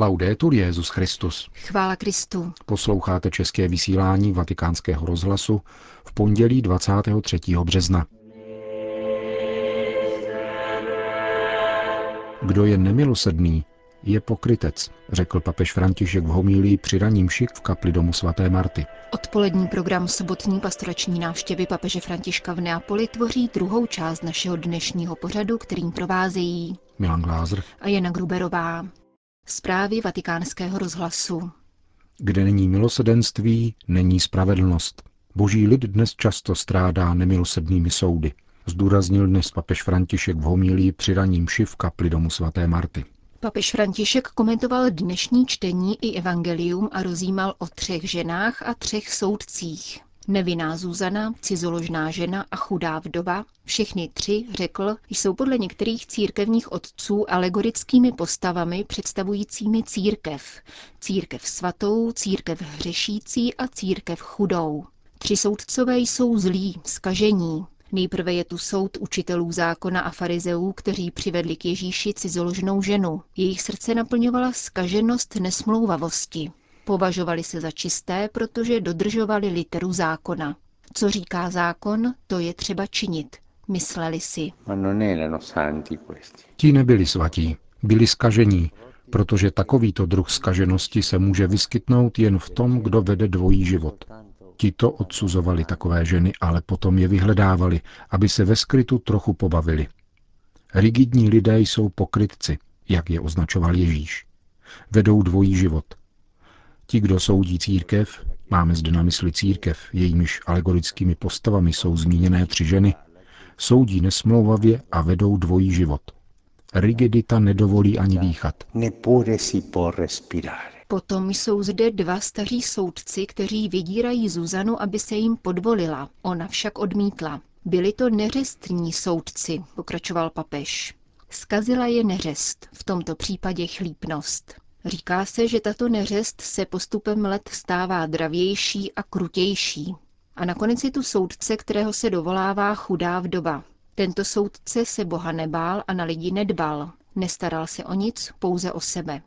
Laudetur Jezus Christus. Chvála Kristu. Posloucháte české vysílání Vatikánského rozhlasu v pondělí 23. března. Kdo je nemilosrdný, je pokrytec, řekl papež František v homílii při raním šik v kapli domu svaté Marty. Odpolední program sobotní pastorační návštěvy papeže Františka v Neapoli tvoří druhou část našeho dnešního pořadu, kterým provázejí Milan Glázer a Jana Gruberová. Zprávy vatikánského rozhlasu. Kde není milosedenství, není spravedlnost. Boží lid dnes často strádá nemilosrdnými soudy, zdůraznil dnes papež František v homílii při raním šiv kapli domu svaté Marty. Papež František komentoval dnešní čtení i evangelium a rozjímal o třech ženách a třech soudcích. Nevinná Zuzana, cizoložná žena a chudá vdova, všechny tři, řekl, jsou podle některých církevních otců alegorickými postavami představujícími církev. Církev svatou, církev hřešící a církev chudou. Tři soudcové jsou zlí, skažení, Nejprve je tu soud učitelů zákona a farizeů, kteří přivedli k Ježíši cizoložnou ženu. Jejich srdce naplňovala skaženost nesmlouvavosti. Považovali se za čisté, protože dodržovali literu zákona. Co říká zákon, to je třeba činit, mysleli si. Ti nebyli svatí, byli skažení, protože takovýto druh skaženosti se může vyskytnout jen v tom, kdo vede dvojí život. Tito odsuzovali takové ženy, ale potom je vyhledávali, aby se ve skrytu trochu pobavili. Rigidní lidé jsou pokrytci, jak je označoval Ježíš. Vedou dvojí život. Ti, kdo soudí církev, máme zde na mysli církev, jejímiž alegorickými postavami jsou zmíněné tři ženy, soudí nesmlouvavě a vedou dvojí život. Rigidita nedovolí ani dýchat. Potom jsou zde dva staří soudci, kteří vydírají Zuzanu, aby se jim podvolila. Ona však odmítla. Byli to neřestní soudci, pokračoval papež. Skazila je neřest, v tomto případě chlípnost. Říká se, že tato neřest se postupem let stává dravější a krutější. A nakonec je tu soudce, kterého se dovolává chudá vdova. Tento soudce se Boha nebál a na lidi nedbal. Nestaral se o nic, pouze o sebe.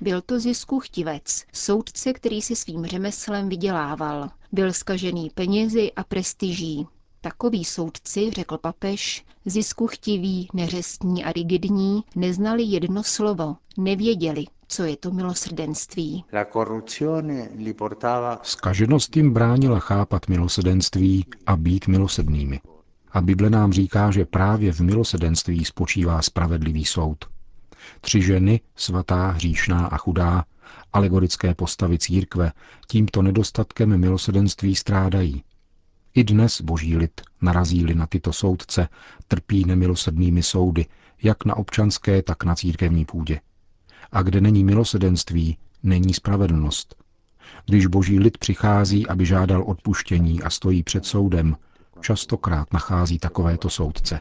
Byl to zisku chtivec, soudce, který si svým řemeslem vydělával. Byl skažený penězi a prestiží. Takoví soudci, řekl papež, zisku chtiví, neřestní a rigidní, neznali jedno slovo, nevěděli, co je to milosrdenství. Skaženost jim bránila chápat milosrdenství a být milosednými. A Bible nám říká, že právě v milosedenství spočívá spravedlivý soud. Tři ženy, svatá, hříšná a chudá, alegorické postavy církve, tímto nedostatkem milosedenství strádají. I dnes boží lid, narazí na tyto soudce, trpí nemilosrdnými soudy, jak na občanské, tak na církevní půdě. A kde není milosedenství, není spravedlnost. Když boží lid přichází, aby žádal odpuštění a stojí před soudem, častokrát nachází takovéto soudce.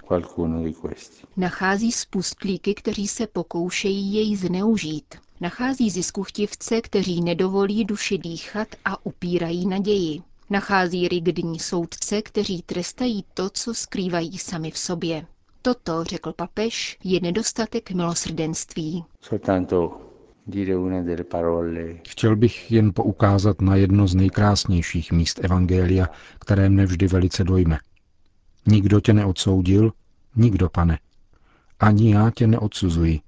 Nachází spustlíky, kteří se pokoušejí jej zneužít. Nachází ziskuchtivce, kteří nedovolí duši dýchat a upírají naději. Nachází rigidní soudce, kteří trestají to, co skrývají sami v sobě. Toto, řekl papež, je nedostatek milosrdenství. Chtěl bych jen poukázat na jedno z nejkrásnějších míst Evangelia, které mne vždy velice dojme. Nikdo tě neodsoudil, nikdo, pane. Ani já tě neodsuzuji.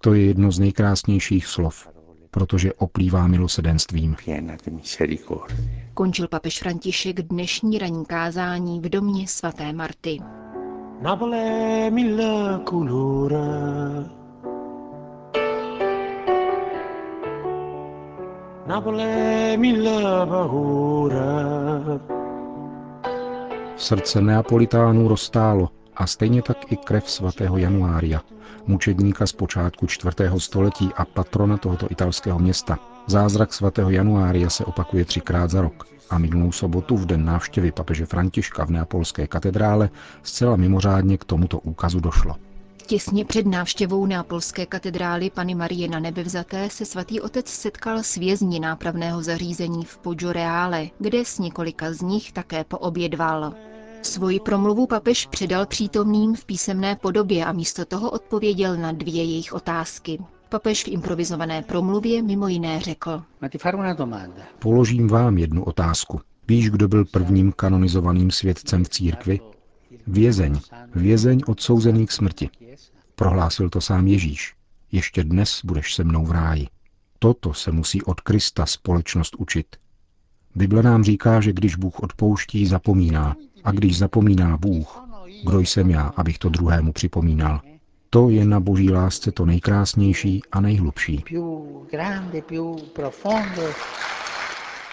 To je jedno z nejkrásnějších slov, protože oplývá milosedenstvím. Končil papež František dnešní ranní kázání v domě svaté Marty. Napole mille Srdce Neapolitánů roztálo a stejně tak i krev svatého Januária, mučedníka z počátku čtvrtého století a patrona tohoto italského města. Zázrak svatého Januária se opakuje třikrát za rok a minulou sobotu v den návštěvy papeže Františka v neapolské katedrále zcela mimořádně k tomuto úkazu došlo. Těsně před návštěvou Neapolské katedrály Pany Marie na nebevzaté se svatý otec setkal s vězni nápravného zařízení v Reale, kde s několika z nich také poobědval. Svoji promluvu papež předal přítomným v písemné podobě a místo toho odpověděl na dvě jejich otázky. Papež v improvizované promluvě mimo jiné řekl. Položím vám jednu otázku. Víš, kdo byl prvním kanonizovaným svědcem v církvi? Vězeň, vězeň odsouzený k smrti. Prohlásil to sám Ježíš. Ještě dnes budeš se mnou v ráji. Toto se musí od Krista společnost učit. Bible nám říká, že když Bůh odpouští, zapomíná. A když zapomíná Bůh, kdo jsem já, abych to druhému připomínal? To je na boží lásce to nejkrásnější a nejhlubší.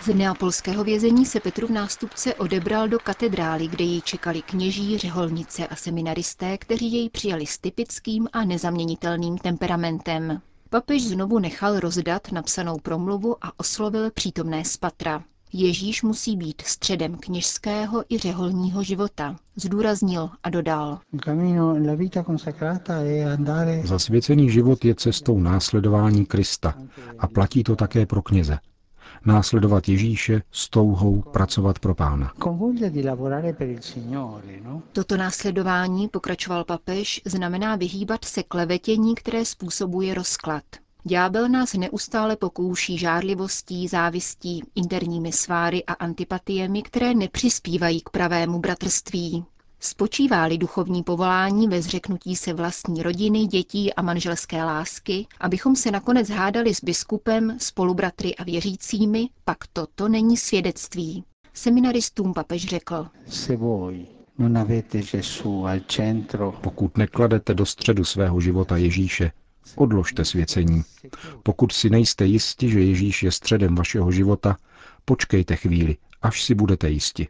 Z neapolského vězení se Petrův nástupce odebral do katedrály, kde jej čekali kněží, řeholnice a seminaristé, kteří jej přijali s typickým a nezaměnitelným temperamentem. Papež znovu nechal rozdat napsanou promluvu a oslovil přítomné z patra. Ježíš musí být středem kněžského i řeholního života, zdůraznil a dodal. Zasvěcený život je cestou následování Krista a platí to také pro kněze. Následovat Ježíše s touhou pracovat pro pána. No? Toto následování, pokračoval papež, znamená vyhýbat se klevetění, které způsobuje rozklad. Ďábel nás neustále pokouší žárlivostí, závistí, interními sváry a antipatiemi, které nepřispívají k pravému bratrství. Spočívá-li duchovní povolání ve zřeknutí se vlastní rodiny, dětí a manželské lásky, abychom se nakonec hádali s biskupem, spolubratry a věřícími, pak toto není svědectví. Seminaristům papež řekl. Pokud nekladete do středu svého života Ježíše, Odložte svěcení. Pokud si nejste jisti, že Ježíš je středem vašeho života, počkejte chvíli, až si budete jisti.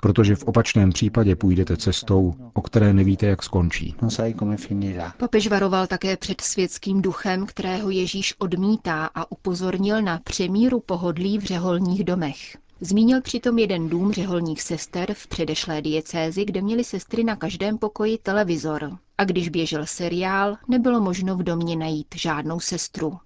Protože v opačném případě půjdete cestou, o které nevíte, jak skončí. Papež varoval také před světským duchem, kterého Ježíš odmítá a upozornil na přemíru pohodlí v řeholních domech. Zmínil přitom jeden dům řeholních sester v předešlé diecézi, kde měly sestry na každém pokoji televizor. A když běžel seriál, nebylo možno v domě najít žádnou sestru.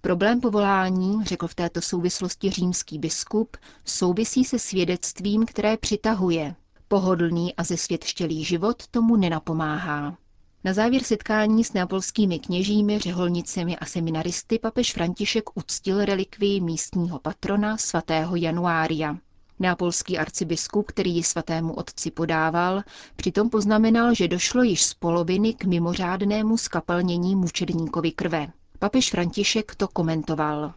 Problém povolání, řekl v této souvislosti římský biskup, souvisí se svědectvím, které přitahuje. Pohodlný a zesvětštělý život tomu nenapomáhá. Na závěr setkání s neapolskými kněžími, řeholnicemi a seminaristy papež František uctil relikvii místního patrona svatého Januária. Neapolský arcibiskup, který ji svatému otci podával, přitom poznamenal, že došlo již z poloviny k mimořádnému skapelnění mučedníkovi krve. Papež František to komentoval.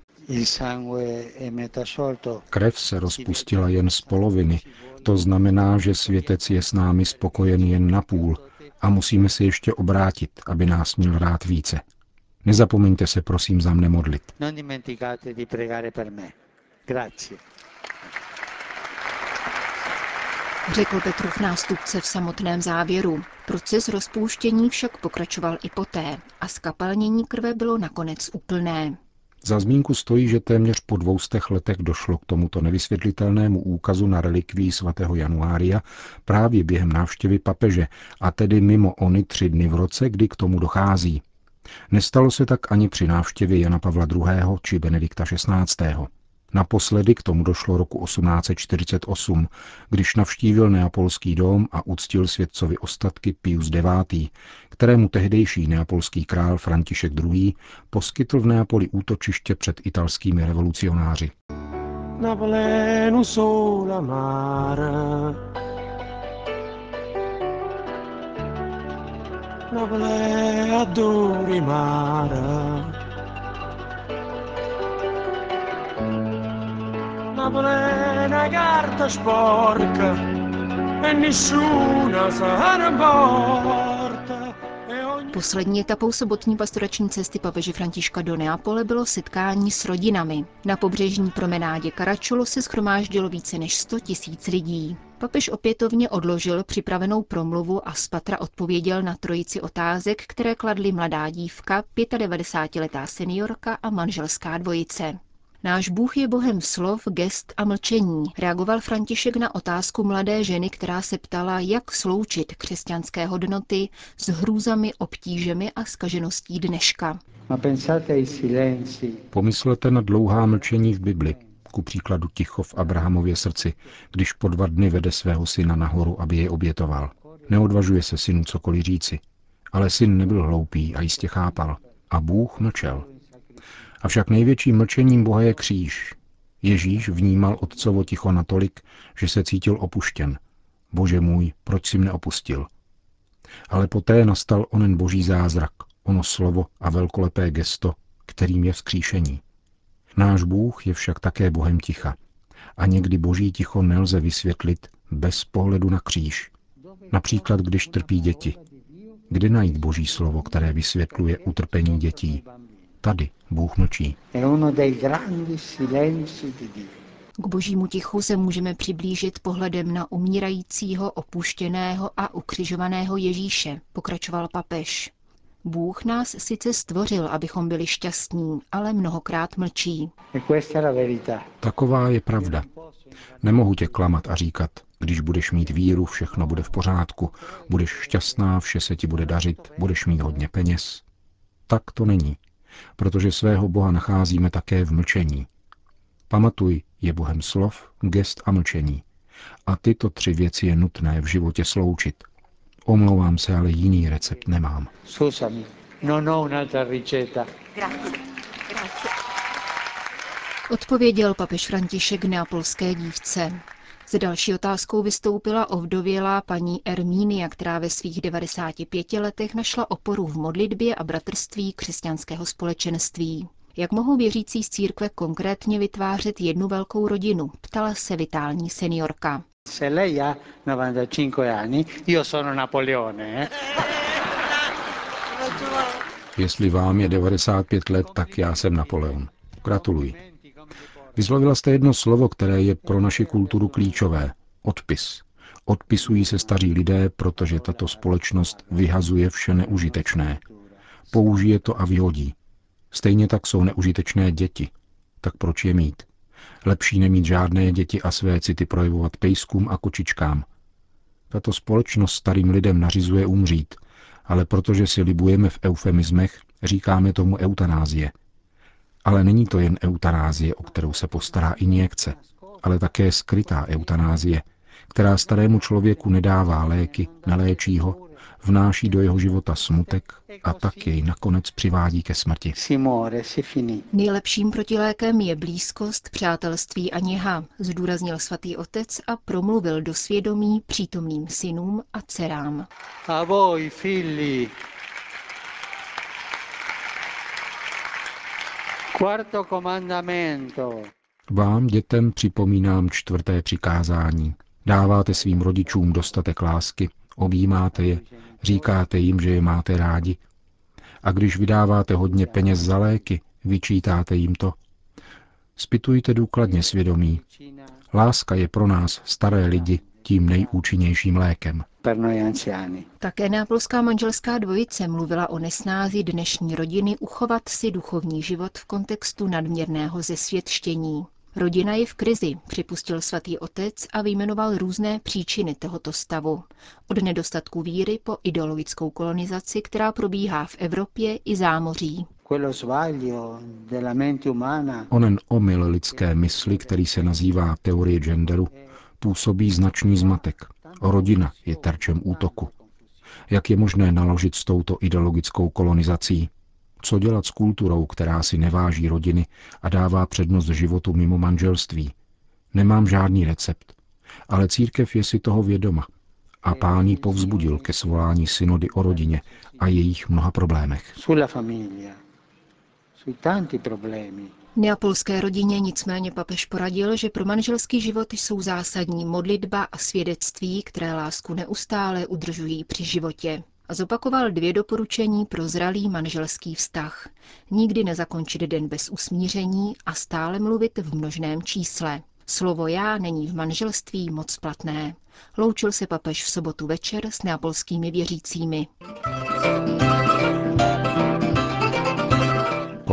Krev se rozpustila jen z poloviny. To znamená, že světec je s námi spokojen jen na půl a musíme se ještě obrátit, aby nás měl rád více. Nezapomeňte se prosím za mne modlit. Řekl Petrův nástupce v samotném závěru. Proces rozpouštění však pokračoval i poté a skapalnění krve bylo nakonec úplné. Za zmínku stojí, že téměř po dvoustech letech došlo k tomuto nevysvětlitelnému úkazu na relikví svatého Januária právě během návštěvy papeže, a tedy mimo ony tři dny v roce, kdy k tomu dochází. Nestalo se tak ani při návštěvě Jana Pavla II. či Benedikta XVI. Naposledy k tomu došlo roku 1848, když navštívil Neapolský dom a uctil světcovi ostatky Pius IX., kterému tehdejší neapolský král František II. poskytl v Neapoli útočiště před italskými revolucionáři. Napole adori mare Una carta sporca e nessuna porta. Poslední etapou sobotní pastorační cesty papeže Františka do Neapole bylo setkání s rodinami. Na pobřežní promenádě Karačolo se schromáždilo více než 100 tisíc lidí. Papež opětovně odložil připravenou promluvu a z patra odpověděl na trojici otázek, které kladly mladá dívka, 95-letá seniorka a manželská dvojice. Náš Bůh je Bohem slov, gest a mlčení, reagoval František na otázku mladé ženy, která se ptala, jak sloučit křesťanské hodnoty s hrůzami, obtížemi a skažeností dneška. Pomyslete na dlouhá mlčení v Bibli, ku příkladu ticho v Abrahamově srdci, když po dva dny vede svého syna nahoru, aby jej obětoval. Neodvažuje se synu cokoliv říci, ale syn nebyl hloupý a jistě chápal. A Bůh mlčel. Avšak největším mlčením Boha je kříž. Ježíš vnímal otcovo ticho natolik, že se cítil opuštěn. Bože můj, proč si mne opustil? Ale poté nastal onen boží zázrak, ono slovo a velkolepé gesto, kterým je vzkříšení. Náš Bůh je však také Bohem ticha. A někdy boží ticho nelze vysvětlit bez pohledu na kříž. Například, když trpí děti. Kde najít boží slovo, které vysvětluje utrpení dětí? Tady Bůh mlčí. K božímu tichu se můžeme přiblížit pohledem na umírajícího, opuštěného a ukřižovaného Ježíše, pokračoval papež. Bůh nás sice stvořil, abychom byli šťastní, ale mnohokrát mlčí. E Taková je pravda. Nemohu tě klamat a říkat, když budeš mít víru, všechno bude v pořádku, budeš šťastná, vše se ti bude dařit, budeš mít hodně peněz. Tak to není, protože svého Boha nacházíme také v mlčení. Pamatuj, je Bohem slov, gest a mlčení. A tyto tři věci je nutné v životě sloučit. Omlouvám se, ale jiný recept nemám. Odpověděl papež František neapolské dívce. S další otázkou vystoupila ovdovělá paní Ermínia, která ve svých 95 letech našla oporu v modlitbě a bratrství křesťanského společenství. Jak mohou věřící z církve konkrétně vytvářet jednu velkou rodinu, ptala se vitální seniorka. Se lei ha 95 anni, io sono Napoleone. Eh? Jestli vám je 95 let, tak já jsem Napoleon. Gratuluji. Vyslovila jste jedno slovo, které je pro naši kulturu klíčové. Odpis. Odpisují se staří lidé, protože tato společnost vyhazuje vše neužitečné. Použije to a vyhodí. Stejně tak jsou neužitečné děti. Tak proč je mít? Lepší nemít žádné děti a své city projevovat pejskům a kočičkám. Tato společnost starým lidem nařizuje umřít, ale protože si libujeme v eufemismech, říkáme tomu eutanázie. Ale není to jen eutanázie, o kterou se postará injekce, ale také skrytá eutanázie, která starému člověku nedává léky, neléčí ho, vnáší do jeho života smutek a tak jej nakonec přivádí ke smrti. Nejlepším protilékem je blízkost, přátelství a něha, zdůraznil svatý otec a promluvil do svědomí přítomným synům a dcerám. A voi, figli. Vám, dětem, připomínám čtvrté přikázání. Dáváte svým rodičům dostatek lásky, objímáte je, říkáte jim, že je máte rádi. A když vydáváte hodně peněz za léky, vyčítáte jim to. Spitujte důkladně svědomí. Láska je pro nás, staré lidi, tím nejúčinnějším lékem. Také nápolská manželská dvojice mluvila o nesnázi dnešní rodiny uchovat si duchovní život v kontextu nadměrného zesvětštění. Rodina je v krizi, připustil svatý otec a vyjmenoval různé příčiny tohoto stavu. Od nedostatku víry po ideologickou kolonizaci, která probíhá v Evropě i zámoří. Onen omyl lidské mysli, který se nazývá teorie genderu, působí značný zmatek. Rodina je terčem útoku. Jak je možné naložit s touto ideologickou kolonizací? Co dělat s kulturou, která si neváží rodiny a dává přednost životu mimo manželství? Nemám žádný recept, ale církev je si toho vědoma a pán ji povzbudil ke svolání synody o rodině a jejich mnoha problémech. Neapolské rodině nicméně papež poradil, že pro manželský život jsou zásadní modlitba a svědectví, které lásku neustále udržují při životě a zopakoval dvě doporučení pro zralý manželský vztah. Nikdy nezakončit den bez usmíření a stále mluvit v množném čísle. Slovo já není v manželství moc platné. Loučil se papež v sobotu večer s neapolskými věřícími.